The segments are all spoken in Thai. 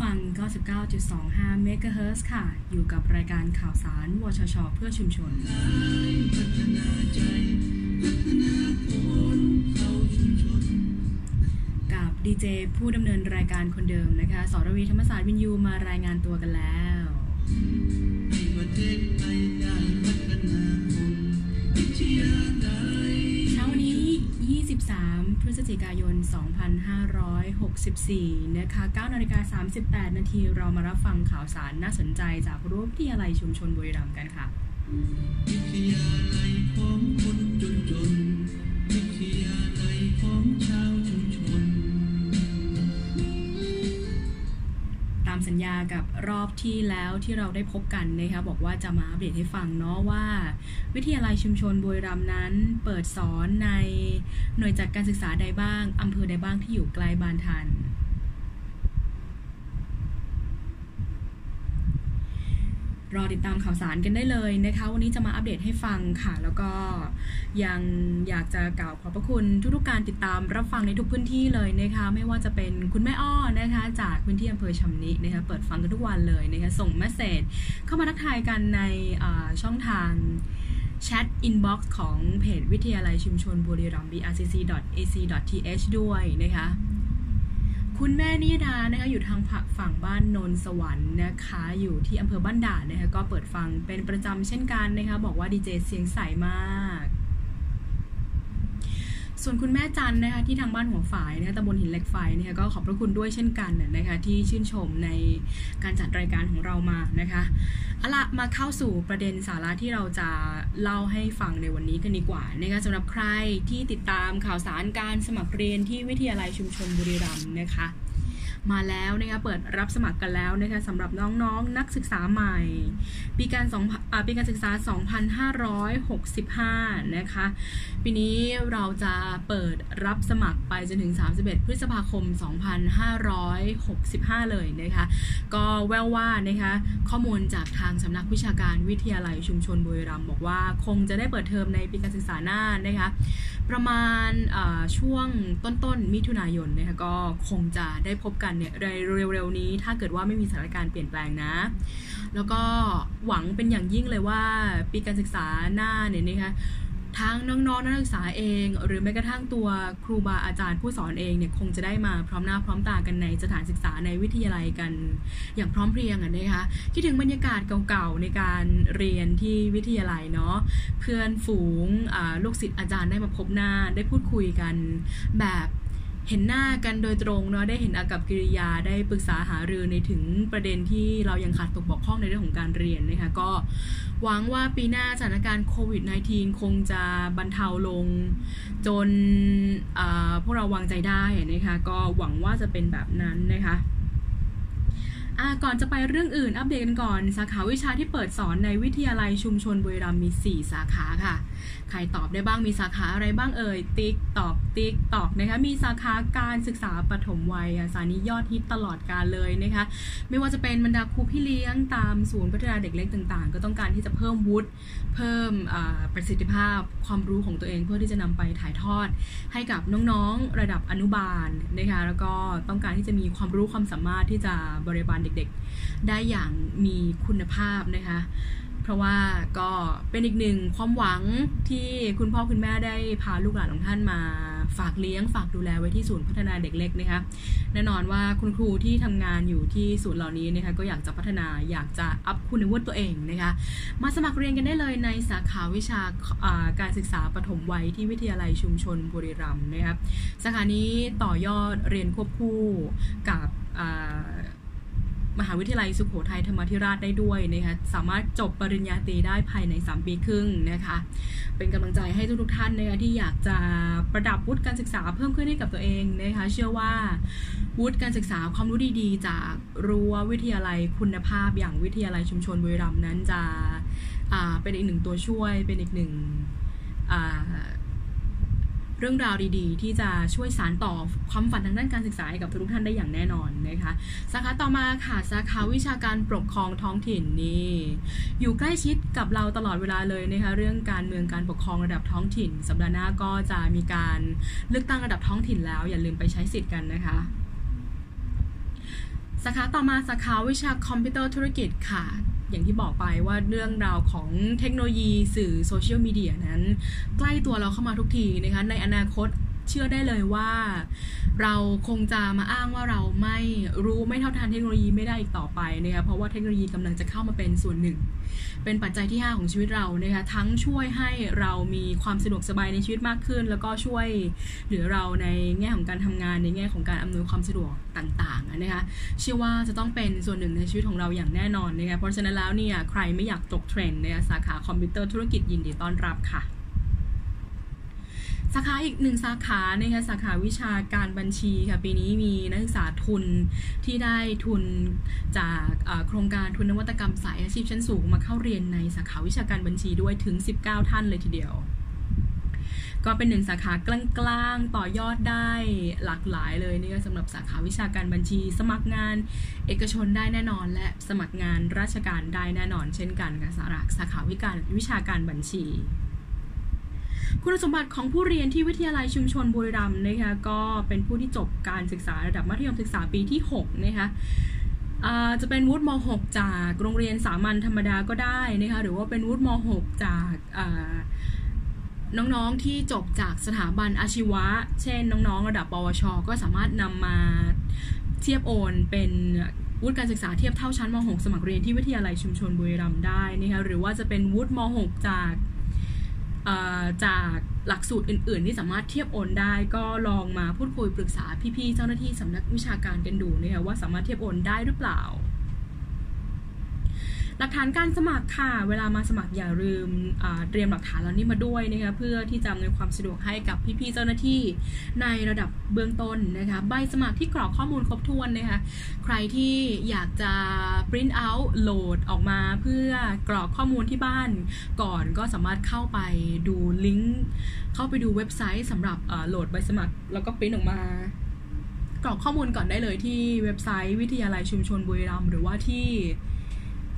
ฟัง 99.25 MHz ค่ะ อยู่กับรายการข่าวสาร วชช เพื่อชุมชน กับดีเจผู้ดำเนินรายการคนเดิมนะคะสรวีธรรมศาสตร์วินยูมารายงานตัวกันแล้วเช้าวันนี้ 3 พฤศจิกายน 2564 นะคะ9นาฬิกา38 นาทีเรามารับฟังข่าวสารน่าสนใจจากรูปที่อะไรชุมชนบุรีรัมย์กันค่ะวิทยาลัยของคนจนจนวิทยาลัยของ สัญญากับรอบที่แล้วที่เราได้พบกันนะคะบอกว่าจะมาอัปเดตให้ฟังเนาะว่า วิทยาลัยชุมชนบุรีรัมย์นั้นเปิดสอนในหน่วยจัดการศึกษาใดบ้างอำเภอใดบ้างที่อยู่ใกล้บ้านทัน รอติดตามข่าวสารกันได้เลยนะคะ วันนี้จะมาอัปเดตให้ฟังค่ะ แล้วก็ยังอยากจะกล่าวขอบพระคุณทุกๆการติดตามรับฟังในทุกพื้นที่เลยนะคะ ไม่ว่าจะเป็นคุณแม่อ้อนะคะ จากพื้นที่อำเภอชำนินะคะ เปิดฟังกันทุกวันเลยนะคะ ส่งเมสเซจเข้ามาทักทายกันในช่องทาง chat inbox ของเพจวิทยาลัยชุมชนบุรีรัมย์ brcc.ac.th ด้วยนะคะ คุณแม่นิดานะคะอยู่ทางฝั่งบ้านโนนสวรรค์นะคะ อยู่ที่อำเภอบ้านด่านนะคะก็เปิดฟังเป็นประจำเช่นกันนะคะ บอกว่าดีเจเสียงใสมาก ส่วนคุณแม่จันนะคะที่ทางบ้านหัวฝายนะคะตำบลหินเหล็กไฟนะคะก็ขอบพระคุณด้วยเช่นกันนะคะที่ชื่นชมในการจัดรายการของเรามานะคะเอาละมาเข้าสู่ประเด็นสาระที่เราจะเล่าให้ฟังในวันนี้กันดีกว่านะคะสำหรับใครที่ติดตามข่าวสารการสมัครเรียนที่วิทยาลัยชุมชนบุรีรัมย์นะคะ มาแล้วนะคะเปิดรับสมัครกันแล้วนะคะสำหรับน้องๆนนักศึกษาใหม่ ปีการสองปีการศึกษา 2565 นะคะ ปีนี้เราจะเปิดรับสมัครไปจนถึง 31 พฤษภาคม 2565 เลยนะคะ ก็แววว่านะคะข้อมูลจากทางสำนักวิชาการวิทยาลัยชุมชนบุรีรัมย์บอกว่าคงจะได้เปิดเทอมในปีการศึกษาหน้านะคะประมาณช่วงต้นๆมิถุนายนนะคะก็คงจะได้พบกันเนี่ยในเร็วๆนี้ ถ้าเกิดว่าไม่มีสถานการณ์เปลี่ยนแปลงนะ แล้วก็หวังเป็นอย่างยิ่งเลยว่าปีการศึกษาหน้าเนี่ยนะคะทั้งน้องๆนักศึกษาเอง หรือแม้กระทั่งตัวครูบาอาจารย์ผู้สอนเองเนี่ยคงจะได้มาพร้อมหน้าพร้อมตากันในสถานศึกษาในวิทยาลัยกัน อย่างพร้อมเพรียงอะนะคะคิดถึงบรรยากาศเก่าๆในการเรียนที่วิทยาลัยเนาะเพื่อนฝูงลูกศิษย์อาจารย์ได้มาพบหน้าได้พูดคุยกันแบบ เห็นหน้ากันโดยตรงเนาะได้เห็นอากับกิริยาได้ปรึกษาหารือในถึงประเด็นที่เรายังขาดตกบกพร่องในเรื่องของการเรียนนะคะก็หวังว่าปีหน้าสถานการณ์โควิด -19 คงจะบรรเทาลง จนพวกเราวางใจได้นะคะก็หวังว่าจะเป็นแบบนั้นนะคะอะก่อนจะไปเรื่องอื่นอัปเดตกันก่อน สาขาวิชาที่เปิดสอนในวิทยาลัยชุมชนบุรีรัมย์มี 4 สาขาค่ะ ใครตอบได้บ้างมีสาขาอะไรบ้างเอ่ย tick tock tick tock นะคะมีสาขาการศึกษาปฐมวัยสาขานี้ยอดฮิตตลอดกาลเลยนะคะไม่ว่าจะเป็นบรรดาครูพี่เลี้ยงตามศูนย์พัฒนาเด็กเล็กต่างๆ ก็ต้องการที่จะเพิ่มวุฒิเพิ่มประสิทธิภาพความรู้ของตัวเองเพื่อที่จะนำไปถ่ายทอด ให้กับน้องๆระดับอนุบาลนะคะแล้วก็ต้องการที่จะมีความรู้ความสามารถที่จะบริบาลเด็กๆ ได้อย่างมีคุณภาพนะคะ ราะว่าก็เป็นอีกหนึ่งความหวังที่คุณพ่อคุณแม่ได้พาลูกหลานของท่านมา ฝากเลี้ยงฝากดูแลไว้ที่ศูนย์พัฒนาเด็กเล็กนะคะแน่นอนว่าคุณครูที่ทำงานอยู่ที่ศูนย์เหล่านี้นะคะก็อยากจะพัฒนาอยากจะอัพคุณวุฒิตัวเองนะคะมาสมัครเรียนกันได้เลยในสาขาวิชาการศึกษาปฐมวัยที่วิทยาลัยชุมชนบุรีรัมย์นะครับสาขานี้ต่อยอดเรียนควบคู่กับ มหาวิทยาลัยสุโขทัยธรรมธิราชได้ด้วยนะคะสามารถจบปริญญาตรีได้ภายใน 3 ปีครึ่งนะคะเป็นกำลังใจให้ทุกๆท่านนะคะที่อยากจะประดับวุฒิการศึกษาเพิ่มขึ้นให้กับตัวเองนะคะเชื่อว่าวุฒิการศึกษาความรู้ดีๆ จากรั้ววิทยาลัยคุณภาพ อย่างวิทยาลัยชุมชนบุรีรัมย์นั้นจะเป็นอีกหนึ่งตัวช่วยเป็นอีกหนึ่ง เรื่องราวดีๆ ที่จะช่วยสารต่อความฝันทางด้านการศึกษาให้กับทุกท่านได้อย่างแน่นอนนะคะสาขาต่อมาค่ะสาขาวิชาการปกครองท้องถิ่นนี่อยู่ใกล้ชิดกับเราตลอดเวลาเลยนะคะเรื่องการเมืองการปกครองระดับท้องถิ่น สัปดาห์หน้าก็จะมีการเลือกตั้งระดับท้องถิ่นแล้ว อย่าลืมไปใช้สิทธิ์กันนะคะ สาขาต่อมาสาขาวิชาคอมพิวเตอร์ธุรกิจค่ะ อย่างที่บอกไปว่าเรื่องราวของเทคโนโลยีสื่อโซเชียลมีเดียนั้น ใกล้ตัวเราเข้ามาทุกทีนะคะในอนาคตเชื่อได้เลยว่า เราคงจะมาอ้างว่าเราไม่รู้ไม่เท่าทันเทคโนโลยีไม่ได้อีกต่อไปนะคะเพราะว่าเทคโนโลยีกำลังจะเข้ามาเป็นส่วนหนึ่ง เป็นปัจจัยที่ 5 ของชีวิตเรานะคะทั้งช่วยให้เรามีความสะดวกสบายในชีวิตมากขึ้น แล้วก็ช่วยเหลือเราในแง่ของการทำงานในแง่ของการอำนวยความสะดวกต่างๆนะคะเชื่อว่าจะต้องเป็นส่วนหนึ่งในชีวิตของเราอย่างแน่นอนนะคะเพราะฉะนั้นแล้วเนี่ยใครไม่อยากตกเทรนด์ในสาขาคอมพิวเตอร์ธุรกิจยินดีต้อนรับค่ะ สาขาอีกหนึ่งสาขานะคะสาขาวิชาการบัญชีค่ะปีนี้มีนักศึกษาทุนที่ได้ทุนจากโครงการทุนนวัตกรรมสายอาชีพชั้นสูงมาเข้าเรียนในสาขาวิชาการบัญชีด้วยถึง 19 ท่านเลยทีเดียว ก็เป็นหนึ่งสาขากลางๆต่อยอดได้หลากหลายเลยนี่ก็สำหรับสาขาวิชาการบัญชี สมัครงานเอกชนได้แน่นอน และสมัครงานราชการได้แน่นอน เช่นกันกับสาขาสาขาวิการวิชาการบัญชี คุณสมบัติของผู้เรียนที่วิทยาลัยชุมชนบุรีรัมย์นะคะก็เป็นผู้ที่จบการศึกษาระดับมัธยมศึกษาปีที่6นะคะจะเป็นวุฒิม .6 จากโรงเรียนสามัญธรรมดาก็ได้นะคะหรือว่าเป็นวุฒิม .6 จากน้องๆที่จบจากสถาบันอาชีวะ เช่นน้องๆ ระดับปวช ก็สามารถนำมาเทียบโอนเป็นวุฒิการศึกษาเทียบเท่าชั้นม .6 สมัครเรียนที่วิทยาลัยชุมชนบุรีรัมย์ได้นะคะหรือว่าจะเป็นวุฒิม .6 จาก จากหลักสูตรอื่น ๆ ที่สามารถเทียบโอนได้ ก็ลองมาพูดคุยปรึกษาพี่ ๆ เจ้าหน้าที่สำนักวิชาการกันดูนะคะว่าสามารถเทียบโอนได้หรือเปล่า หลักฐานการสมัครค่ะ เวลามาสมัครอย่าลืมเตรียมหลักฐานเหล่านี้มาด้วยนะคะเพื่อที่จะอำนวยความสะดวกให้กับพี่ๆเจ้าหน้าที่ในระดับเบื้องต้นนะคะใบสมัครที่กรอกข้อมูลครบถ้วนนะคะใครที่อยากจะ print out โหลดออกมาเพื่อกรอกข้อมูลที่บ้านก่อนก็สามารถเข้าไปดูลิงก์เข้าไปดูเว็บไซต์สำหรับโหลดใบสมัคร แล้วก็ปริ้นออกมากรอกข้อมูลก่อนได้เลยที่เว็บไซต์วิทยาลัยชุมชนบุรีรัมย์หรือว่าที่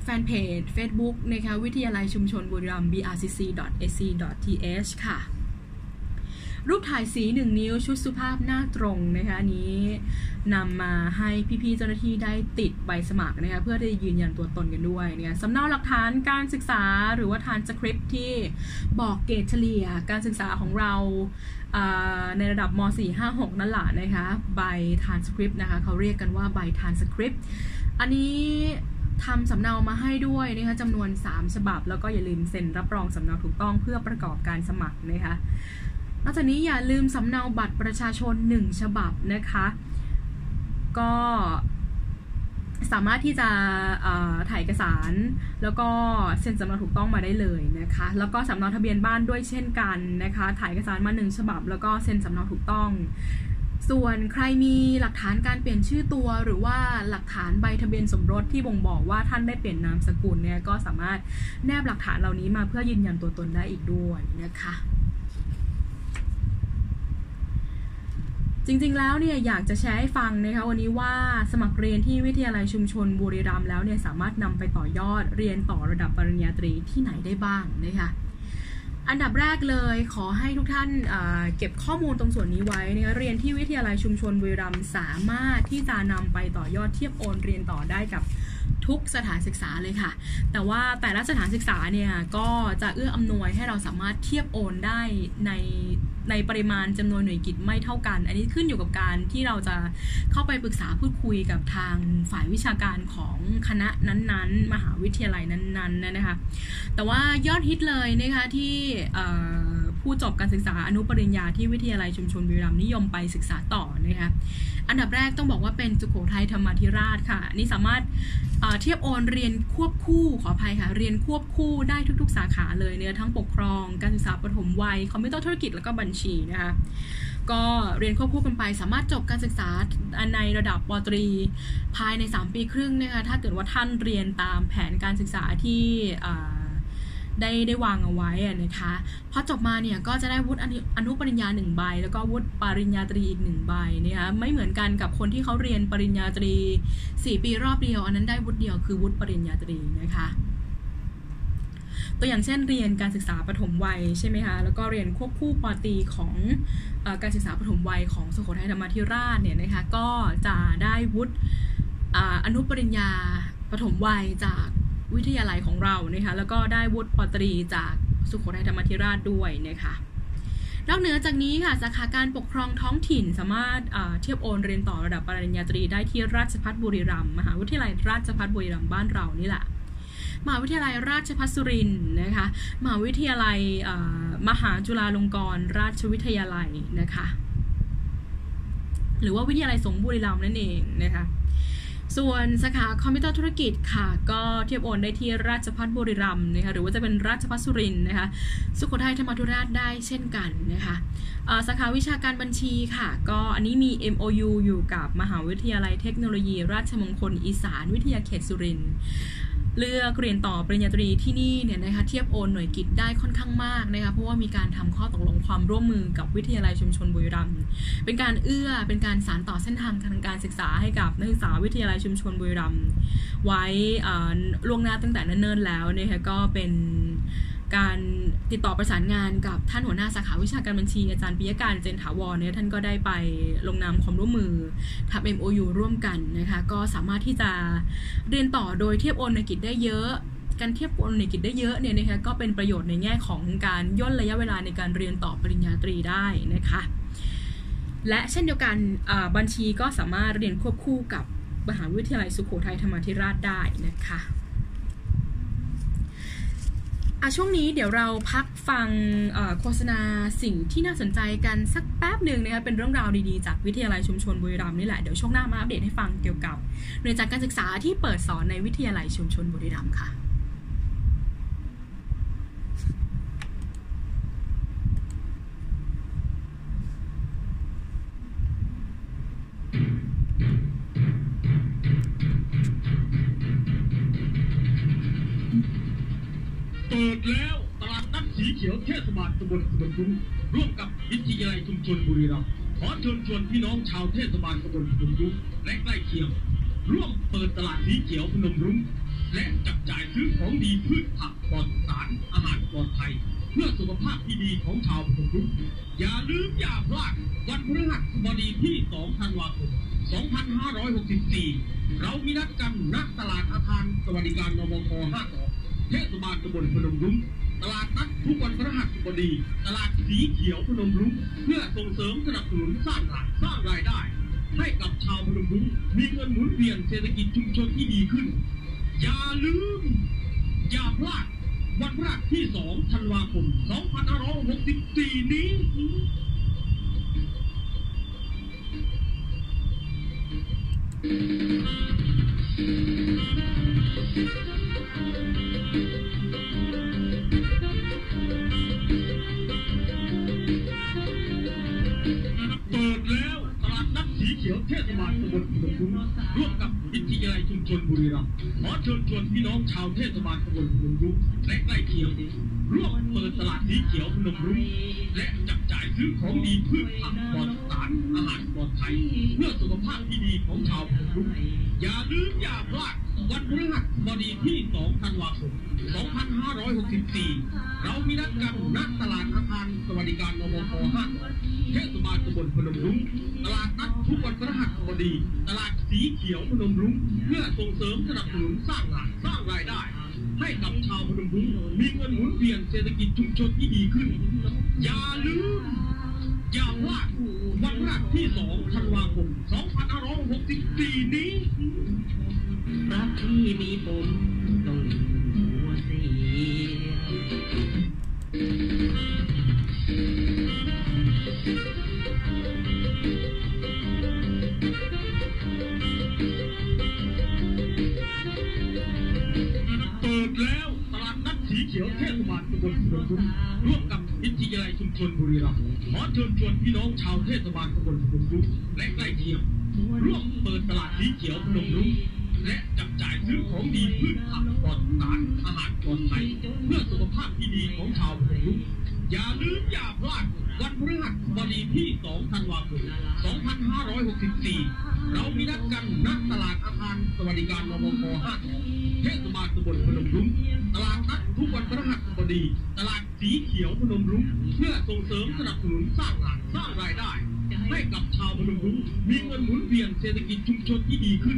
แฟนเพจ Facebook นะคะวิทยาลัยชุมชนบุรีรัมย์ brcc.ac.th ค่ะ รูปถ่ายสี1นิ้วชุดสุภาพหน้าตรงนะคะนี้นำมาให้พี่ๆเจ้าหน้าที่ได้ติดใบสมัครนะคะเพื่อที่จะยืนยันตัวตนกันด้วยเนี่ยสำเนาหลักฐานการศึกษาหรือว่าทานสคริปที่บอกเกรดเฉลี่ยการศึกษาของเราในระดับม .456 นั่นแหละนะคะใบทานสคริปนะคะเขาเรียกกันว่าใบทานสคริปอันนี้ ทำสำเนามาให้ด้วยนะคะจำนวน 3 ฉบับ แล้วก็อย่าลืมเซ็นรับรองสำเนาถูกต้องเพื่อประกอบการสมัครนะคะนอกจากนี้อย่าลืมสำเนาบัตรประชาชน 1 ฉบับนะคะ ก็สามารถที่จะถ่ายเอกสาร แล้วก็เซ็นสำเนาถูกต้องมาได้เลยนะคะ แล้วก็สำเนาทะเบียนบ้านด้วยเช่นกันนะคะ ถ่ายเอกสารมา1ฉบับ แล้วก็เซ็นสำเนาถูกต้อง ส่วนใครมีหลักฐานการเปลี่ยนชื่อตัว หรือว่าหลักฐานใบทะเบียนสมรสที่บ่งบอกว่าท่านได้เปลี่ยนนามสกุลเนี่ยก็สามารถแนบหลักฐานเหล่านี้มาเพื่อยืนยันตัวตนได้อีกด้วยนะคะจริงๆ แล้วเนี่ยอยากจะแชร์ให้ฟังนะคะวันนี้ว่าสมัครเรียนที่วิทยาลัยชุมชนบุรีรัมย์แล้วเนี่ยสามารถนำไปต่อยอดเรียนต่อระดับปริญญาตรีที่ไหนได้บ้างนะคะ อันดับแรกเลยขอให้ทุกท่านเก็บข้อมูลตรงส่วนนี้ไว้นะคะเรียนที่วิทยาลัยชุมชนบุรีรัมย์สามารถที่จะนำไปต่อยอดเทียบโอนเรียนต่อได้กับ ทุกสถานศึกษาเลยค่ะ แต่ว่าแต่ละสถานศึกษาเนี่ยก็จะเอื้ออำนวยให้เราสามารถเทียบโอนได้ในในปริมาณจำนวนหน่วยกิจไม่เท่ากัน อันนี้ขึ้นอยู่กับการที่เราจะเข้าไปปรึกษาพูดคุยกับทางฝ่ายวิชาการของคณะนั้นๆ มหาวิทยาลัยนั้นๆนะคะ แต่ว่ายอดฮิตเลยนะคะที่ ผู้จบการศึกษาอนุปริญญาที่วิทยาลัยชุมชนบุรีรัมย์นิยมไปศึกษาต่อนะคะอันดับแรกต้องบอกว่าเป็นสุโขทัยธรรมธิราชค่ะนี่สามารถเทียบโอนเรียนควบคู่ขออภัยค่ะ เรียนควบคู่ได้ทุกๆ สาขาเลยเนี่ยทั้งปกครอง การศึกษาปฐมวัยคอมพิวเตอร์ธุรกิจแล้วก็บัญชีนะคะก็เรียนควบคู่กันไปสามารถจบการศึกษาในระดับปตรี ภายใน 3 ปีครึ่งนะคะถ้าเกิดว่าท่านเรียนตามแผนการศึกษาที่ ได้ได้วางเอาไว้นะคะพอจบมาเนี่ยก็จะได้วุฒิอนุปริญญาหนึ่งใบแล้วก็วุฒิปริญญาตรีอีกหนึ่งใบนะคะไม่เหมือนกันกับคนที่เขาเรียนปริญญาตรี 4 ปีรอบเดียว อันนั้นได้วุฒิเดียวคือวุฒิปริญญาตรีนะคะตัวอย่างเช่นเรียนการศึกษาปฐมวัยใช่ไหมคะ แล้วก็เรียนควบคู่ปตีของอการศึกษาปฐมวัยของสุโขทัยธรรมาธิราชเนี่ยนะคะ ก็จะได้วุฒิอนุปริญญาปฐมวัยจาก วิทยาลัยของเรานะคะแล้วก็ได้วุฒิปตรีจากสุโขทัยธรรมธิราชด้วยนะคะนอกเหนือจากนี้ค่ะสาขาการปกครองท้องถิ่นสามารถเทียบโอนเรียนต่อระดับปริญญาตรีได้ที่ราชภัฏบุรีรัมย์มหาวิทยาลัยราชภัฏบุรีรัมย์บ้านเรานี่แหละมหาวิทยาลัยราชภัฏสุรินทร์นะคะมหาวิทยาลัยมหาจุฬาลงกรณราชวิทยาลัยนะคะหรือว่าวิทยาลัยสงบุรีรัมย์นั่นเองนะคะ ส่วนสาขาคอมพิวเตอร์ธุรกิจค่ะ ก็เทียบโอนได้ที่ราชพัฒบุรีรัมย์นะคะหรือว่าจะเป็นราชพัฒสุรินทร์นะคะสุโขทัยธรรมธุราชได้เช่นกันนะคะสาขาวิชาการบัญชีค่ะ ก็อันนี้มี MOU อยู่กับมหาวิทยาลัยเทคโนโลยี ราชมงคลอีสานวิทยาเขตสุรินทร์ เลือกเรียนต่อปริญญาตรีที่นี่เนี่ยนะคะเทียบโอนหน่วยกิจได้ค่อนข้างมากนะคะเพราะว่ามีการทำข้อตกลงความร่วมมือกับวิทยาลัยชุมชนบุรีรัมย์เป็นการเอื้อเป็นการสานต่อเส้นทางทางการศึกษาให้กับนักศึกษาวิทยาลัยชุมชนบุรีรัมย์ไว้ล่วงหน้าตั้งแต่เนิ่นๆแล้วนะคะก็เป็น การติดต่อประสานงานกับท่านหัวหน้าสาขาวิชาการบัญชีอาจารย์ปิยการเจนถาวรเนี่ยท่านก็ได้ไปลงนามความร่วมมือทำ MOU ร่วมกันนะคะก็สามารถที่จะเรียนต่อโดยเทียบโอนในกิจได้เยอะการเทียบโอนในกิจได้เยอะเนี่ยนะคะก็เป็นประโยชน์ในแง่ของการย่นระยะเวลาในการเรียนต่อปริญญาตรีได้นะคะและเช่นเดียวกันบัญชีก็สามารถเรียนควบคู่กับมหาวิทยาลัยสุโขทัยธรรมาธิราชได้นะคะ อะช่วงนี้เดี๋ยวเราพักฟังโฆษณาสิ่งที่น่าสนใจกันสักแป๊บหนึ่งนะคะเป็นเรื่องราวดีๆ จากวิทยาลัยชุมชนบุรีรัมย์นี่แหละ เดี๋ยวช่วงหน้ามาอัปเดตให้ฟังเกี่ยวกับหน่วยจากการศึกษาที่เปิดสอนในวิทยาลัยชุมชนบุรีรัมย์ค่ะ ปิดแล้วตลาดนัดสีเขียวเทศบาลตำบลพนมรุ้งร่วมกับวิทยาลัยชุมชนบุรีรัมย์ขอเชิญชวนพี่น้องชาวเทศบาลตำบลพนมรุ้งและใกล้เคียง ร่วมเปิดตลาดสีเขียวพนมรุ้งและจับจ่ายซื้อของดีพืชผักปลอดสารอาหารปลอดภัยเพื่อสุขภาพที่ดีของชาวพนมรุ้งอย่าลืมอย่าพลาดวันพฤหัสบดีที่ 2 ธันวาคม 2564 เรามีนัดกันณตลาดอาคารสวัสดิการนบค52 เทศบาลตำบลพนมรุ้งตลาดนัดทุกวันพฤหัสบดี ตลาดสีเขียวพนมรุ้งเพื่อส่งเสริมสนับสนุนสร้างงานสร้างรายได้ ให้กับชาวพนมรุ้งมีเงินหมุนเวียนเศรษฐกิจชุมชนที่ดีขึ้น อย่าลืม อย่าพลาดวันพฤหัสที่ 2 ธันวาคม 2564 นี้เเชิญชวนพี่น้องชาวเทศบาลตำบลพนมรุ้งและใกล้เคียงร่วมเปิดตลาดสีเขียวพนมรุ้งและจับ จ่ายซื้อของดีพืชผักปลอดสารอาหารปลอดภัยเพื่อสุขภาพที่ดีของชาวพนมรุ้งอย่าลืมอย่าพลาดวันพฤหัสบดีที่ 2 ธันวาคม 2564 เรามีนัดกันณตลาดอาคารสวัสดิการนบค5เทศบาลตำบลพนมรุ้งตลาดนัดทุกวันพฤหัสบดี ตลาดสีเขียวพนมรุ้งเพื่อส่งเสริมสนับสนุนสร้างงานสร้างรายได้ ให้กับชาวพนมรุ้งมีเงินหมุนเวียนเศรษฐกิจชุมชนที่ดีขึ้น อย่าลืมอย่าพลาดวันแรกที่สองธันวาคม2564 นี้ รักที่มีผมต้องหัวเสีย ขอเชิญชวนพี่น้องชาวเทศบาลตำบลพนมรุ้งและใกล้เคียงร่วมเปิดตลาดสีเขียวพนมรุ้งและจับจ่ายซื้อของดีพืชผักปลอดสารอาหารปลอดภัยเพื่อสุขภาพที่ดีของชาวพนมรุ้งอย่าลืมอย่าพลาดวันพฤหัสบดีที่ 2 ธันวาคม 2564 เรามีนัดกันณตลาดอาคารสวัสดิการรมพ5เทศบาลตำบลพนมรุ้งตลาดนัด ทุกวันพฤหัสบดี ตลาดสีเขียวพนมรุ้งเพื่อส่งเสริมสนับสนุนสร้างงานสร้างรายได้ ให้กับชาวพนมรุ้งมีเงินหมุนเวียนเศรษฐกิจชุมชนที่ดีขึ้น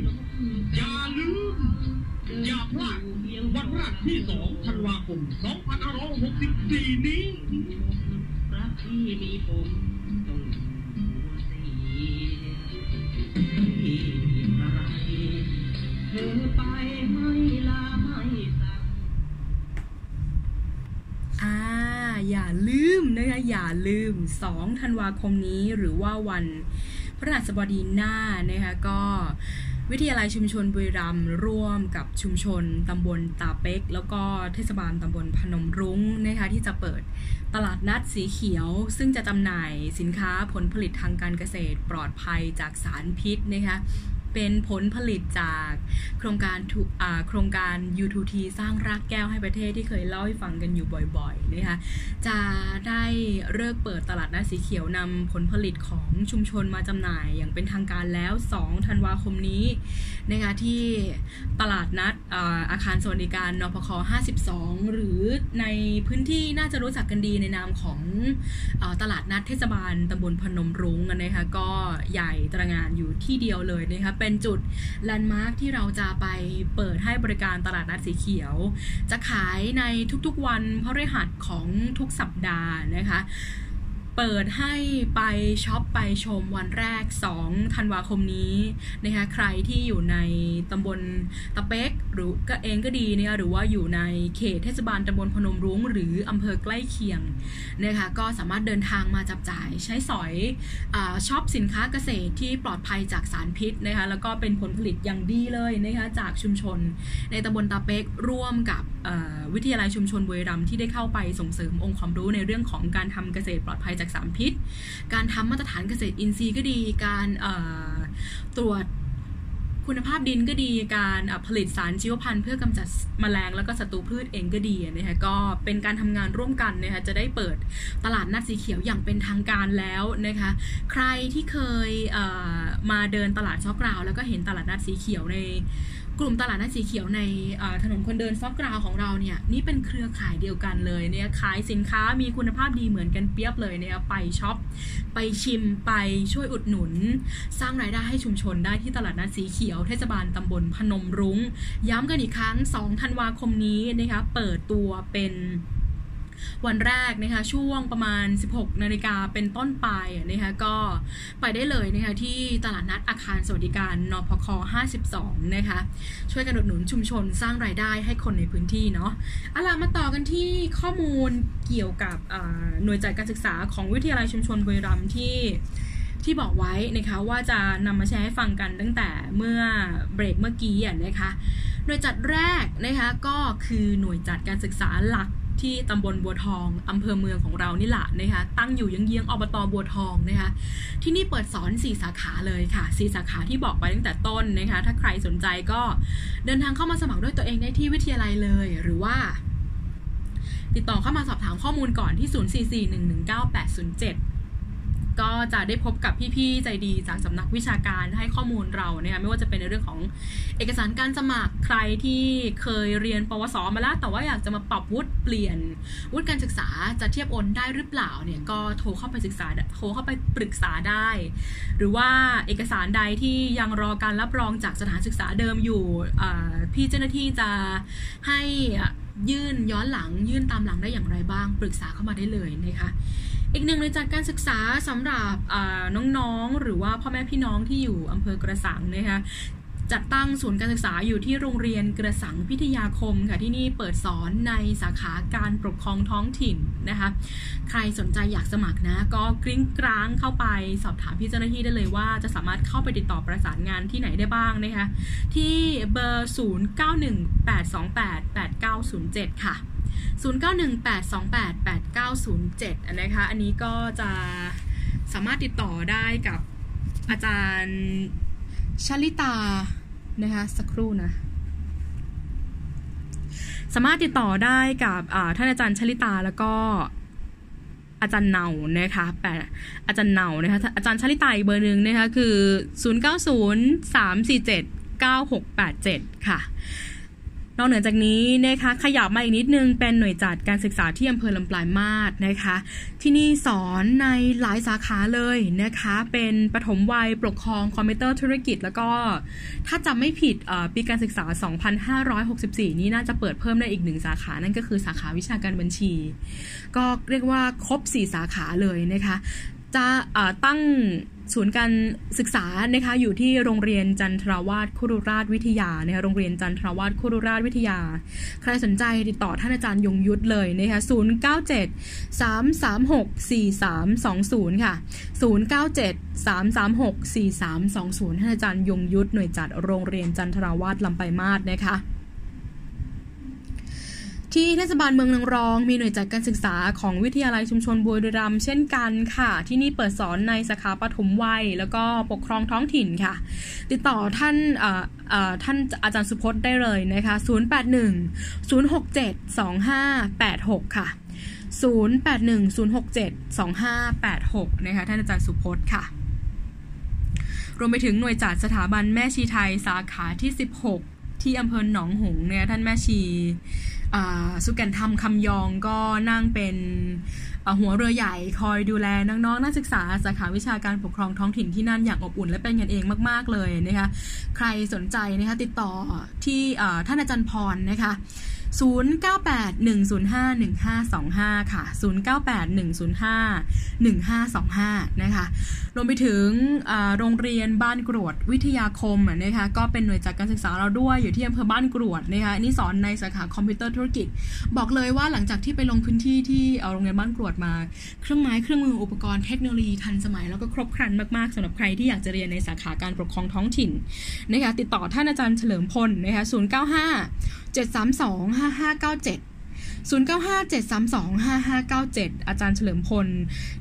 อย่าลืม อย่าพลาดวันพฤหัสที่ 2 ธันวาคม 2564 นี้รักที่มีผมต้องหัวสีที่อะไรเธอไปไม่ลาไม่สั่ง อ่า อย่าลืมนะคะอย่าลืม 2 ธันวาคมนี้หรือว่าวันพระราชบดีหน้านะคะก็วิทยาลัยชุมชนบุรีรัมย์ร่วมกับชุมชนตำบลตาเป็ก แล้วก็เทศบาลตำบลพนมรุ้งนะคะที่จะเปิดตลาดนัดสีเขียว ซึ่งจะจำหน่ายสินค้าผลผลิตทางการเกษตรปลอดภัยจากสารพิษนะคะ เป็นผลผลิตจากโครงการโครงการ U2T สร้างรากแก้วให้ประเทศที่เคยเล่าให้ฟังกันอยู่บ่อยๆนะคะจะได้เลิกเปิดตลาดนัดสีเขียวนำผลผลิตของชุมชนมาจำหน่ายอย่างเป็นทางการแล้ว 2 ธันวาคมนี้นะคะที่ตลาดนัดอาอาคารสวัสดิการนพค 52 หรือในพื้นที่น่าจะรู้จักกันดีในนามของอาตลาดนัดเทศบาลตำบลพนมรุ้งนะคะก็ใหญ่ตระหง่านอยู่ที่เดียวเลยนะคะเป็นจุดแลนด์มาร์คที่เราจะไปเปิดให้บริการตลาดนัดสีเขียว จะขายในทุกๆวันพฤหัสของทุกสัปดาห์นะคะ เปิดให้ไปช็อปไปชมวันแรก 2 ธันวาคมนี้นะคะใครที่อยู่ในตำบลตาเป๊กหรือก็เองก็ดีนะคะหรือว่าอยู่ในเขตเทศบาลตำบลพนมรุ้งหรืออำเภอใกล้เคียงนะคะก็สามารถเดินทางมาจับจ่ายใช้สอยอช็อปสินค้าเกษตรที่ปลอดภัยจากสารพิษนะคะแล้วก็เป็นผลผลิตอย่างดีเลยนะคะจากชุมชน ในตำบลตาเป็กร่วมกับ วิทยาลัยชุมชนบุรีรัมย์ที่ได้เข้าไปส่งเสริมองค์ความรู้ในเรื่องของการทำเกษตรปลอดภัยจากสารพิษ การทำมาตรฐานเกษตรอินทรีย์ก็ดี การตรวจคุณภาพดินก็ดีการผลิตสารชีวพันธุ์เพื่อกำจัดแมลงแล้วก็ศัตรูพืชเองก็ดีนะคะก็เป็นการทำงานร่วมกันนะคะจะได้เปิดตลาดนัดสีเขียวอย่างเป็นทางการแล้วนะคะใครที่เคยมาเดินตลาดซอกกราวแล้วก็เห็นตลาดนัดสีเขียวใน กลุ่มตลาดนัดสีเขียวในถนนคนเดินซอกกราวของเราเนี่ยนี่เป็นเครือข่ายเดียวกันเลยเนี่ยขายสินค้ามีคุณภาพดีเหมือนกันเปียบเลยเนี่ยไปช็อปไปชิมไปช่วยอุดหนุน สร้างรายได้ให้ชุมชนได้ที่ตลาดนัดสีเขียวเทศบาลตำบลพนมรุง้ง ย้ำกันอีกครั้ง 2 ธันวาคมนี้นะคะเปิดตัวเป็น วันแรกนะคะช่วงประมาณ 16 นาฬิกาเป็นต้นไปนะคะก็ไปได้เลยนะคะที่ตลาดนัดอาคารสวัสดิการนพค 52 นะคะช่วยกันอุดหนุนชุมชนสร้างรายได้ให้คนในพื้นที่เนาะเอาล่ะมาต่อกันที่ข้อมูลเกี่ยวกับหน่วยจัดการศึกษาของวิทยาลัยชุมชนบุรีรัมย์ที่ที่บอกไว้นะคะว่าจะนำมาแชร์ให้ฟังกันตั้งแต่เมื่อเบรกเมื่อกี้นะคะหน่วยจัดแรกนะคะก็คือหน่วยจัดการศึกษาหลัก ที่ตำบลบัวทองอำเภอเมืองของเรานี่แหละนะคะตั้งอยู่เยื้องอบตบัวทองนะคะที่นี่เปิดสอน 4 สาขาเลยค่ะ 4 สาขาที่บอกไปตั้งแต่ต้นนะคะถ้าใครสนใจก็เดินทางเข้ามาสมัครด้วยตัวเองได้ที่วิทยาลัยเลย หรือว่า ติดต่อเข้ามาสอบถามข้อมูลก่อนที่ 044119807 ก็จะได้พบกับพี่ๆใจดีจากสำนักวิชาการให้ข้อมูลเราเนี่ยไม่ว่าจะเป็นในเรื่องของเอกสารการสมัครใครที่เคยเรียนปวสมาแล้วแต่ว่าอยากจะมาปรับวุฒิเปลี่ยนวุฒิการศึกษาจะเทียบโอนได้หรือเปล่าเนี่ยก็โทรเข้าไปศึกษาโทรเข้าไปปรึกษาได้ หรือว่าเอกสารใดที่ยังรอการรับรองจากสถานศึกษาเดิมอยู่พี่เจ้าหน้าที่จะให้ยื่นย้อนหลังยื่นตามหลังได้อย่างไรบ้าง ปรึกษาเข้ามาได้เลยนะคะ อีกหนึ่งในจัดการศึกษาสำหรับน้องๆ หรือว่าพ่อแม่พี่น้องที่อยู่อำเภอกระสังนะคะจัดตั้งศูนย์การศึกษาอยู่ที่โรงเรียนกระสังพิทยาคมค่ะที่นี่เปิดสอนในสาขาการปกครองท้องถิ่นนะคะใครสนใจอยากสมัครนะก็กริ้งกร้างเข้าไปสอบถามพี่เจ้าหน้าที่ได้เลยว่าจะสามารถเข้าไปติดต่อประสานงานที่ไหนได้บ้างนะคะที่เบอร์ 0918288907 ค่ะ 0918288907 นะคะ อันนี้ก็จะสามารถติดต่อได้กับอาจารย์ชลิตา นะคะ สักครู่นะ สามารถติดต่อได้กับท่านอาจารย์ชลิตาแล้วก็อาจารย์เนานะคะแปอาจารย์เนานะคะอาจารย์ชลิตาอีกเบอร์หนึ่งนะคะคือ 0 9 0 3 4 7 9 6 8 7 ค่ะ นอกเหนือจากนี้นะคะขยับมาอีกนิดนึงเป็นหน่วยจัดการศึกษาที่อำเภอลำปลายมาศนะคะ ที่นี่สอนในหลายสาขาเลยนะคะ เป็นปฐมวัยปกครองคอมพิวเตอร์ธุรกิจ แล้วก็ถ้าจำไม่ผิดปีการศึกษา 2564 นี้น่าจะเปิดเพิ่มได้อีกหนึ่งสาขานั่นก็คือสาขาวิชาการบัญชี ก็เรียกว่าครบ 4 สาขาเลยนะคะ จะตั้ง ศูนย์การศึกษานะคะอยู่ที่โรงเรียนจันทราวาสคุรุราชวิทยานะคะโรงเรียนจันทราวาสคุรุราชวิทยา ใครสนใจติดต่อท่านอาจารย์ยงยุทธเลยนะคะ097 336 4320ค่ะ097 336 4320ท่านอาจารย์ยงยุทธหน่วยจัดโรงเรียนจันทราวาสลำไปมาศนะคะ ที่เทศบาลเมืองนางรอง มีหน่วยจัดการศึกษาของวิทยาลัยชุมชนบุรีรัมย์เช่นกันค่ะ ที่นี่เปิดสอนในสาขาปฐมวัย แล้วก็ปกครองท้องถิ่นค่ะ ติดต่อท่านท่านอาจารย์สุพจน์ได้เลยนะคะ 081 067 2586 ค่ะ 081 067 2586 นะคะ ท่านอาจารย์สุพจน์ค่ะรวมไปถึงหน่วยจัดสถาบันแม่ชีไทยสาขาที่ 16 ที่อำเภอหนองหงเนี่ยท่านแม่ชี สุกันธรรมคำยองก็นั่งเป็นหัวเรือใหญ่คอยดูแลน้องๆนักศึกษาสาขาวิชาการปกครองท้องถิ่นที่นั่นอย่างอบอุ่นและเป็นกันเองมาก ๆ เลยนะคะ ใครสนใจนะคะติดต่อที่ท่านอาจารย์พรนะคะ 0981051525 ค่ะ 0981051525 นะคะรวมไปถึงโรงเรียนบ้านกรวดวิทยาคมนะคะก็เป็นหน่วยจัดการศึกษาเราด้วยอยู่ที่อำเภอบ้านกรวดนะคะนี่สอนในสาขาคอมพิวเตอร์ธุรกิจ บอกเลยว่าหลังจากที่ไปลงพื้นที่ที่เอาโรงเรียนบ้านกรวดมา เครื่องไม้เครื่องมืออุปกรณ์เทคโนโลยีทันสมัยแล้วก็ครบครันมากๆสำหรับใครที่อยากจะเรียนในสาขาการปกครองท้องถิ่นนะคะติดต่อท่านอาจารย์เฉลิมพลนะคะ095 732 5597 095 732 5597 อาจารย์เฉลิมพล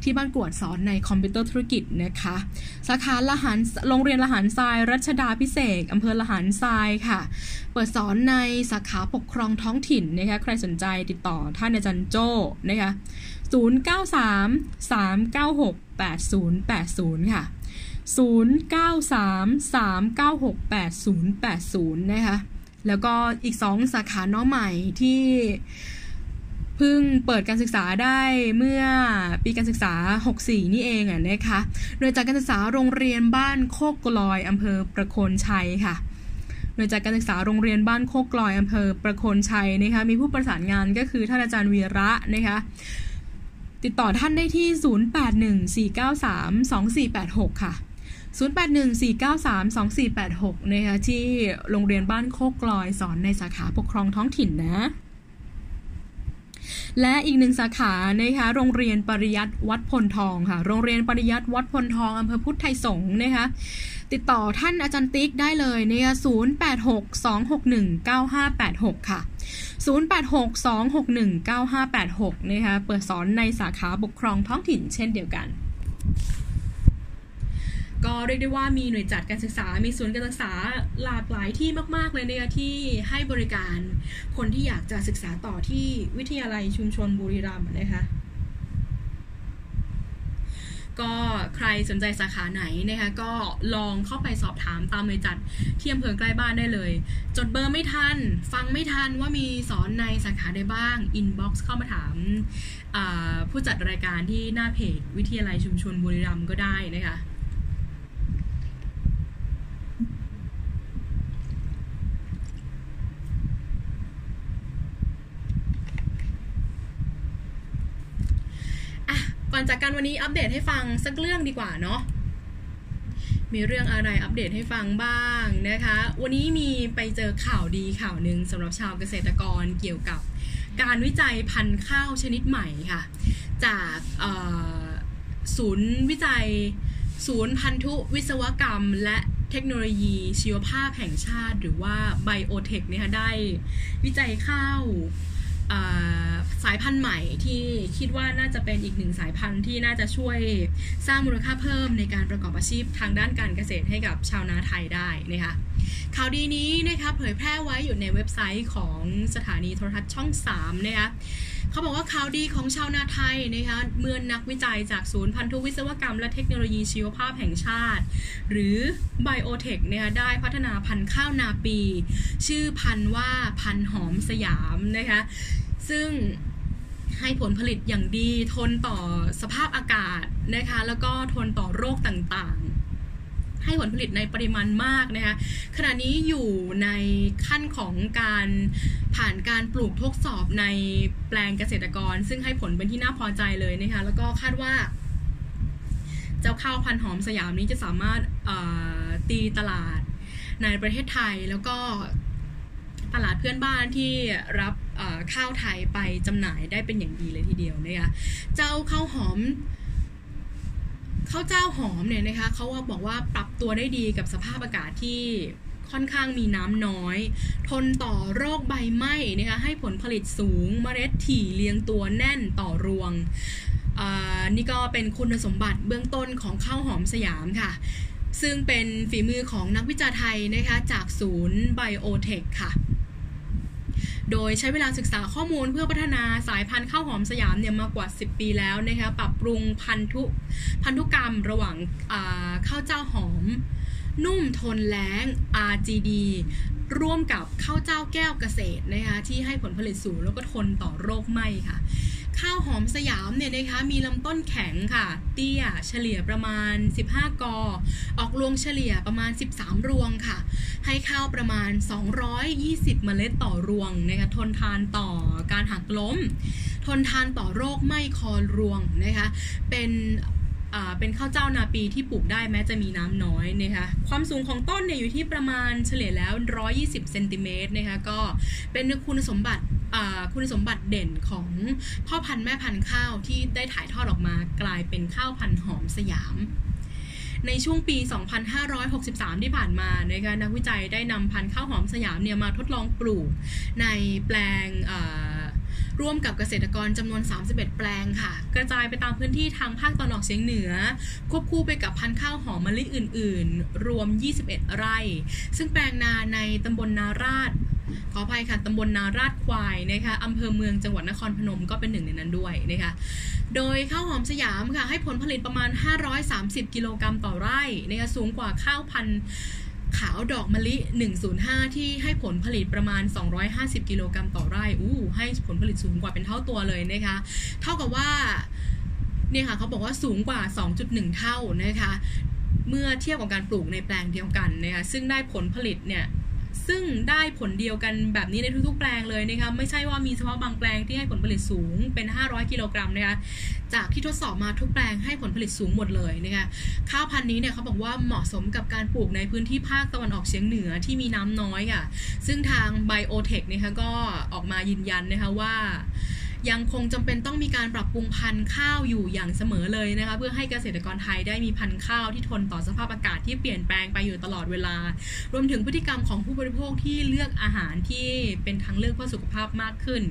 ที่บ้านกวดสอนในคอมพิวเตอร์ธุรกิจนะคะ สาขาละหารโรงเรียนละหารทราย รัชดาพิเศษอำเภอละหารทรายค่ะ เปิดสอนในสาขาปกครองท้องถิ่นนะคะใครสนใจติดต่อท่านอาจารย์โจ้นะคะ093 396 8080 ค่ะ 093 396 8080 นะคะ แล้วก็อีก2สาขาน้องใหม่ที่เพิ่งเปิดการศึกษาได้เมื่อปีการศึกษา 64 นี่เองอะนะคะ โดยจากการศึกษาโรงเรียนบ้านโคกกลอยอำเภอประโคนชัยค่ะ โดยจากการศึกษาโรงเรียนบ้านโคกกลอยอำเภอประโคนชัยนะคะ มีผู้ประสานงานก็คือท่านอาจารย์วีระนะคะ ติดต่อท่านได้ที่ 0814932486 ค่ะ 0814932486 นะคะที่โรงเรียนบ้านโคกลอยสอนในสาขาปกครองท้องถิ่นนะและอีกหนึ่งสาขานะคะโรงเรียนปริยัติวัดพลทองค่ะ โรงเรียนปริยัติวัดพลทองอำเภอพุทธไทยสงฆ์นะคะติดต่อท่านอาจารย์ติ๊กได้เลยนะคะ0862619586 ค่ะ 0862619586 นะคะเปิดสอนในสาขาปกครองท้องถิ่นเช่นเดียวกัน ก็เรียกได้ว่ามีหน่วยจัดการศึกษา มีศูนย์การศึกษาหลากหลายที่มาก ๆ เลยนะคะที่ให้บริการคนที่อยากจะศึกษาต่อที่วิทยาลัยชุมชนบุรีรัมย์นะคะก็ใครสนใจสาขาไหนนะคะก็ลองเข้าไปสอบถามตามหน่วยจัดที่อำเภอใกล้บ้านได้เลย จดเบอร์ไม่ทัน ฟังไม่ทันว่ามีสอนในสาขาใดบ้าง inbox เข้ามาถามผู้จัดรายการที่หน้าเพจวิทยาลัยชุมชนบุรีรัมย์ก็ได้นะคะ อนจากกันวันนี้อัปเดตให้ฟังสักเรื่องดีกว่าเนาะมีเรื่องอะไรอัปเดตให้ฟังบ้างนะคะ วันนี้มีไปเจอข่าวดีข่าวหนึ่งสำหรับชาวเกษตรกรเกี่ยวกับการวิจัยพันธุ์ข้าวชนิดใหม่ค่ะ จากศูนย์วิจัย ศูนย์พันธุวิศวกรรมและเทคโนโลยีชีวภาพแห่งชาติ หรือว่าไบโอเทคเนี่ยค่ะได้วิจัยข้าว สายพันธุ์ใหม่ที่คิดว่าน่าจะเป็นอีกหนึ่งสายพันธุ์ที่น่าจะช่วยสร้างมูลค่าเพิ่มในการประกอบอาชีพทางด้านการเกษตรให้กับชาวนาไทยได้นะคะข่าวดีนี้นะคะเผยแพร่ไว้อยู่ในเว็บไซต์ของสถานีโทรทัศน์ช่อง 3 นะคะ เขาบอกว่าข่าวดีของชาวนาไทยนะคะเมื่อนักวิจัยจากศูนย์พันธุวิศวกรรมและเทคโนโลยีชีวภาพแห่งชาติ หรือ Biotech นะคะได้พัฒนาพันธุ์ข้าวนาปี ชื่อพันธุ์ว่าพันธุ์หอมสยามนะคะซึ่งให้ผลผลิตอย่างดีทนต่อสภาพอากาศนะคะแล้วก็ทนต่อโรคต่างๆ ให้ผลผลิตในปริมาณมากนะคะขณะนี้อยู่ในขั้นของการผ่านการปลูกทดสอบในแปลงเกษตรกร ซึ่งให้ผลเป็นที่น่าพอใจเลยนะคะแล้วก็คาดว่า เจ้าข้าวพันหอมสยามนี้จะสามารถตีตลาดในประเทศไทยแล้วก็ตลาดเพื่อนบ้านที่รับข้าวไทยไปจำหน่ายได้เป็นอย่างดีเลยทีเดียวนะคะเจ้าข้าวหอม ข้าวเจ้าหอมเนี่ยนะคะเขาว่าบอกว่าปรับตัวได้ดีกับสภาพอากาศที่ค่อนข้างมีน้ำน้อย ทนต่อโรคใบไหม้นะคะให้ผลผลิตสูงเมล็ดถี่เรียงตัวแน่นต่อรวงอ่านี่ก็เป็นคุณสมบัติเบื้องต้นของข้าวหอมสยามค่ะ ซึ่งเป็นฝีมือของนักวิจัยไทยนะคะจากศูนย์ไบโอเทคค่ะ โดยใช้เวลาศึกษาข้อมูลเพื่อพัฒนาสายพันธุ์ข้าวหอมสยามเนี่ยมากว่า 10 ปีแล้วนะคะปรับปรุงพันธุพันธุกรรมระหว่างาข้าวเจ้าหอม นุ่มทนแล้ง RGD ร่วมกับข้าวเจ้าแก้วเกษตรนะคะที่ให้ผลผลิตสูงแล้วก็ทนต่อโรคไหม้ค่ะ ข้าวหอมสยามเนี่ยนะคะมีลำต้นแข็งค่ะ เตี้ยเฉลี่ยประมาณ 15 กอ ออกรวงเฉลี่ยประมาณ 13 รวงค่ะ ให้ข้าวประมาณ 220 เมล็ดต่อรวงนะคะทนทานต่อการหักล้ม ทนทานต่อโรคไหม้คอรวงนะคะเป็น เป็นข้าวเจ้านาปีที่ปลูกได้แม้จะมีน้ำน้อยนะคะความสูงของต้นเนี่ยอยู่ที่ประมาณเฉลี่ยแล้ว 120เซนติเมตรนะคะก็เป็นคุณสมบัติคุณสมบัติเด่นของพ่อพันธุ์แม่พันธุ์ข้าวที่ได้ถ่ายทอดออกมากลายเป็นข้าวพันธุ์หอมสยาม ในช่วงปี 2563 ที่ผ่านมานะคะนักวิจัยได้นำพันธุ์ข้าวหอมสยามเนี่ยมาทดลองปลูกในแปลงอ ร่วมกับเกษตรกรจำนวน 31 แปลงค่ะ กระจายไปตามพื้นที่ทางภาคตะวันออกเฉียงเหนือ ควบคู่ไปกับพันธุ์ข้าวหอมมะลิอื่น ๆ รวม 21 ไร่ ซึ่งแปลงนาในตำบลนาราชขออภัยค่ะตำบลนาราชควายนะคะอำเภอเมืองจังหวัดนครพนมก็เป็นหนึ่งในนั้นด้วยนะคะ โดยข้าวหอมสยามค่ะให้ผลผลิตประมาณ 530 กิโลกรัมต่อไร่นะคะสูงกว่าข้าวพันธุ์ ขาวดอกมะลิ 105 ที่ให้ผลผลิตประมาณ 250 กิโลกรัมต่อไร่อู้ให้ผลผลิตสูงกว่าเป็นเท่าตัวเลยนะคะ เท่ากับว่าเนี่ยค่ะเขาบอกว่าสูงกว่า 2.1 เท่านะคะ เมื่อเทียบกับการปลูกในแปลงเดียวกันนะคะซึ่งได้ผลผลิตเนี่ย ซึ่งได้ผลเดียวกันแบบนี้ในทุกๆ แปลงเลยนะคะไม่ใช่ว่ามีเฉพาะบางแปลงที่ให้ผลผลิตสูงเป็น 500 กิโลกรัมนะคะจากที่ทดสอบมาทุกแปลงให้ผลผลิตสูงหมดเลยนะคะข้าวพันธุ์นี้เนี่ยเขาบอกว่าเหมาะสมกับการปลูกในพื้นที่ภาคตะวันออกเฉียงเหนือที่มีน้ำน้อยค่ะซึ่งทางไบโอเทคนะคะก็ออกมายืนยันนะคะว่า ยังคงจำเป็นต้องมีการปรับปรุงพันธุ์ข้าวอยู่อย่างเสมอเลยนะคะเพื่อให้เกษตรกรไทยได้มีพันธุ์ข้าวที่ทนต่อสภาพอากาศที่เปลี่ยนแปลงไปอยู่ตลอดเวลา รวมถึงพฤติกรรมของผู้บริโภคที่เลือกอาหารที่เป็นทางเลือกเพื่อสุขภาพมากขึ้น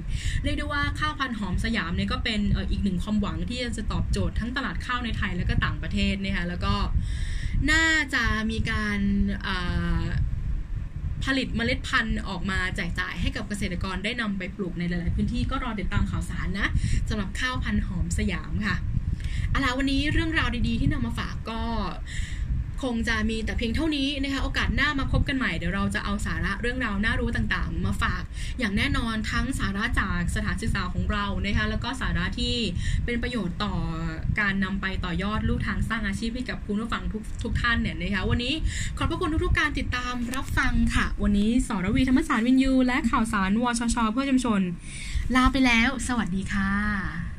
เรียกได้ว่าข้าวพันธุ์หอมสยามเนี่ยก็เป็นอีกหนึ่งความหวังที่จะตอบโจทย์ทั้งตลาดข้าวในไทยและก็ต่างประเทศนะคะแล้วก็น่าจะมีการ ผลิตเมล็ดพันธุ์ออกมาแจกจ่ายให้กับเกษตรกรได้นำไปปลูกในหลาย ๆ พื้นที่ก็รอติดตามข่าวสารนะสำหรับข้าวพันธุ์หอมสยามค่ะเอาล่ะวันนี้เรื่องราวดี ๆ ที่นำมาฝากก็ คงจะมีแต่เพียงเท่านี้นะคะโอกาสหน้ามาพบกันใหม่เดี๋ยวเราจะเอาสาระเรื่องราวน่ารู้ต่างๆ มาฝาก อย่างแน่นอนทั้งสาระจากสถานศึกษาของเรานะคะแล้วก็สาระที่เป็นประโยชน์ต่อการนำไปต่อยอดลู่ทางสร้างอาชีพให้กับคุณผู้ฟังทุกทุกท่านเนี่ยนะคะวันนี้ขอบพระคุณทุกๆการติดตามรับฟังค่ะ วันนี้สรวีธรรมศาสตร์วินยู และข่าวสารวชชเพื่อชุมชน ลาไปแล้ว สวัสดีค่ะ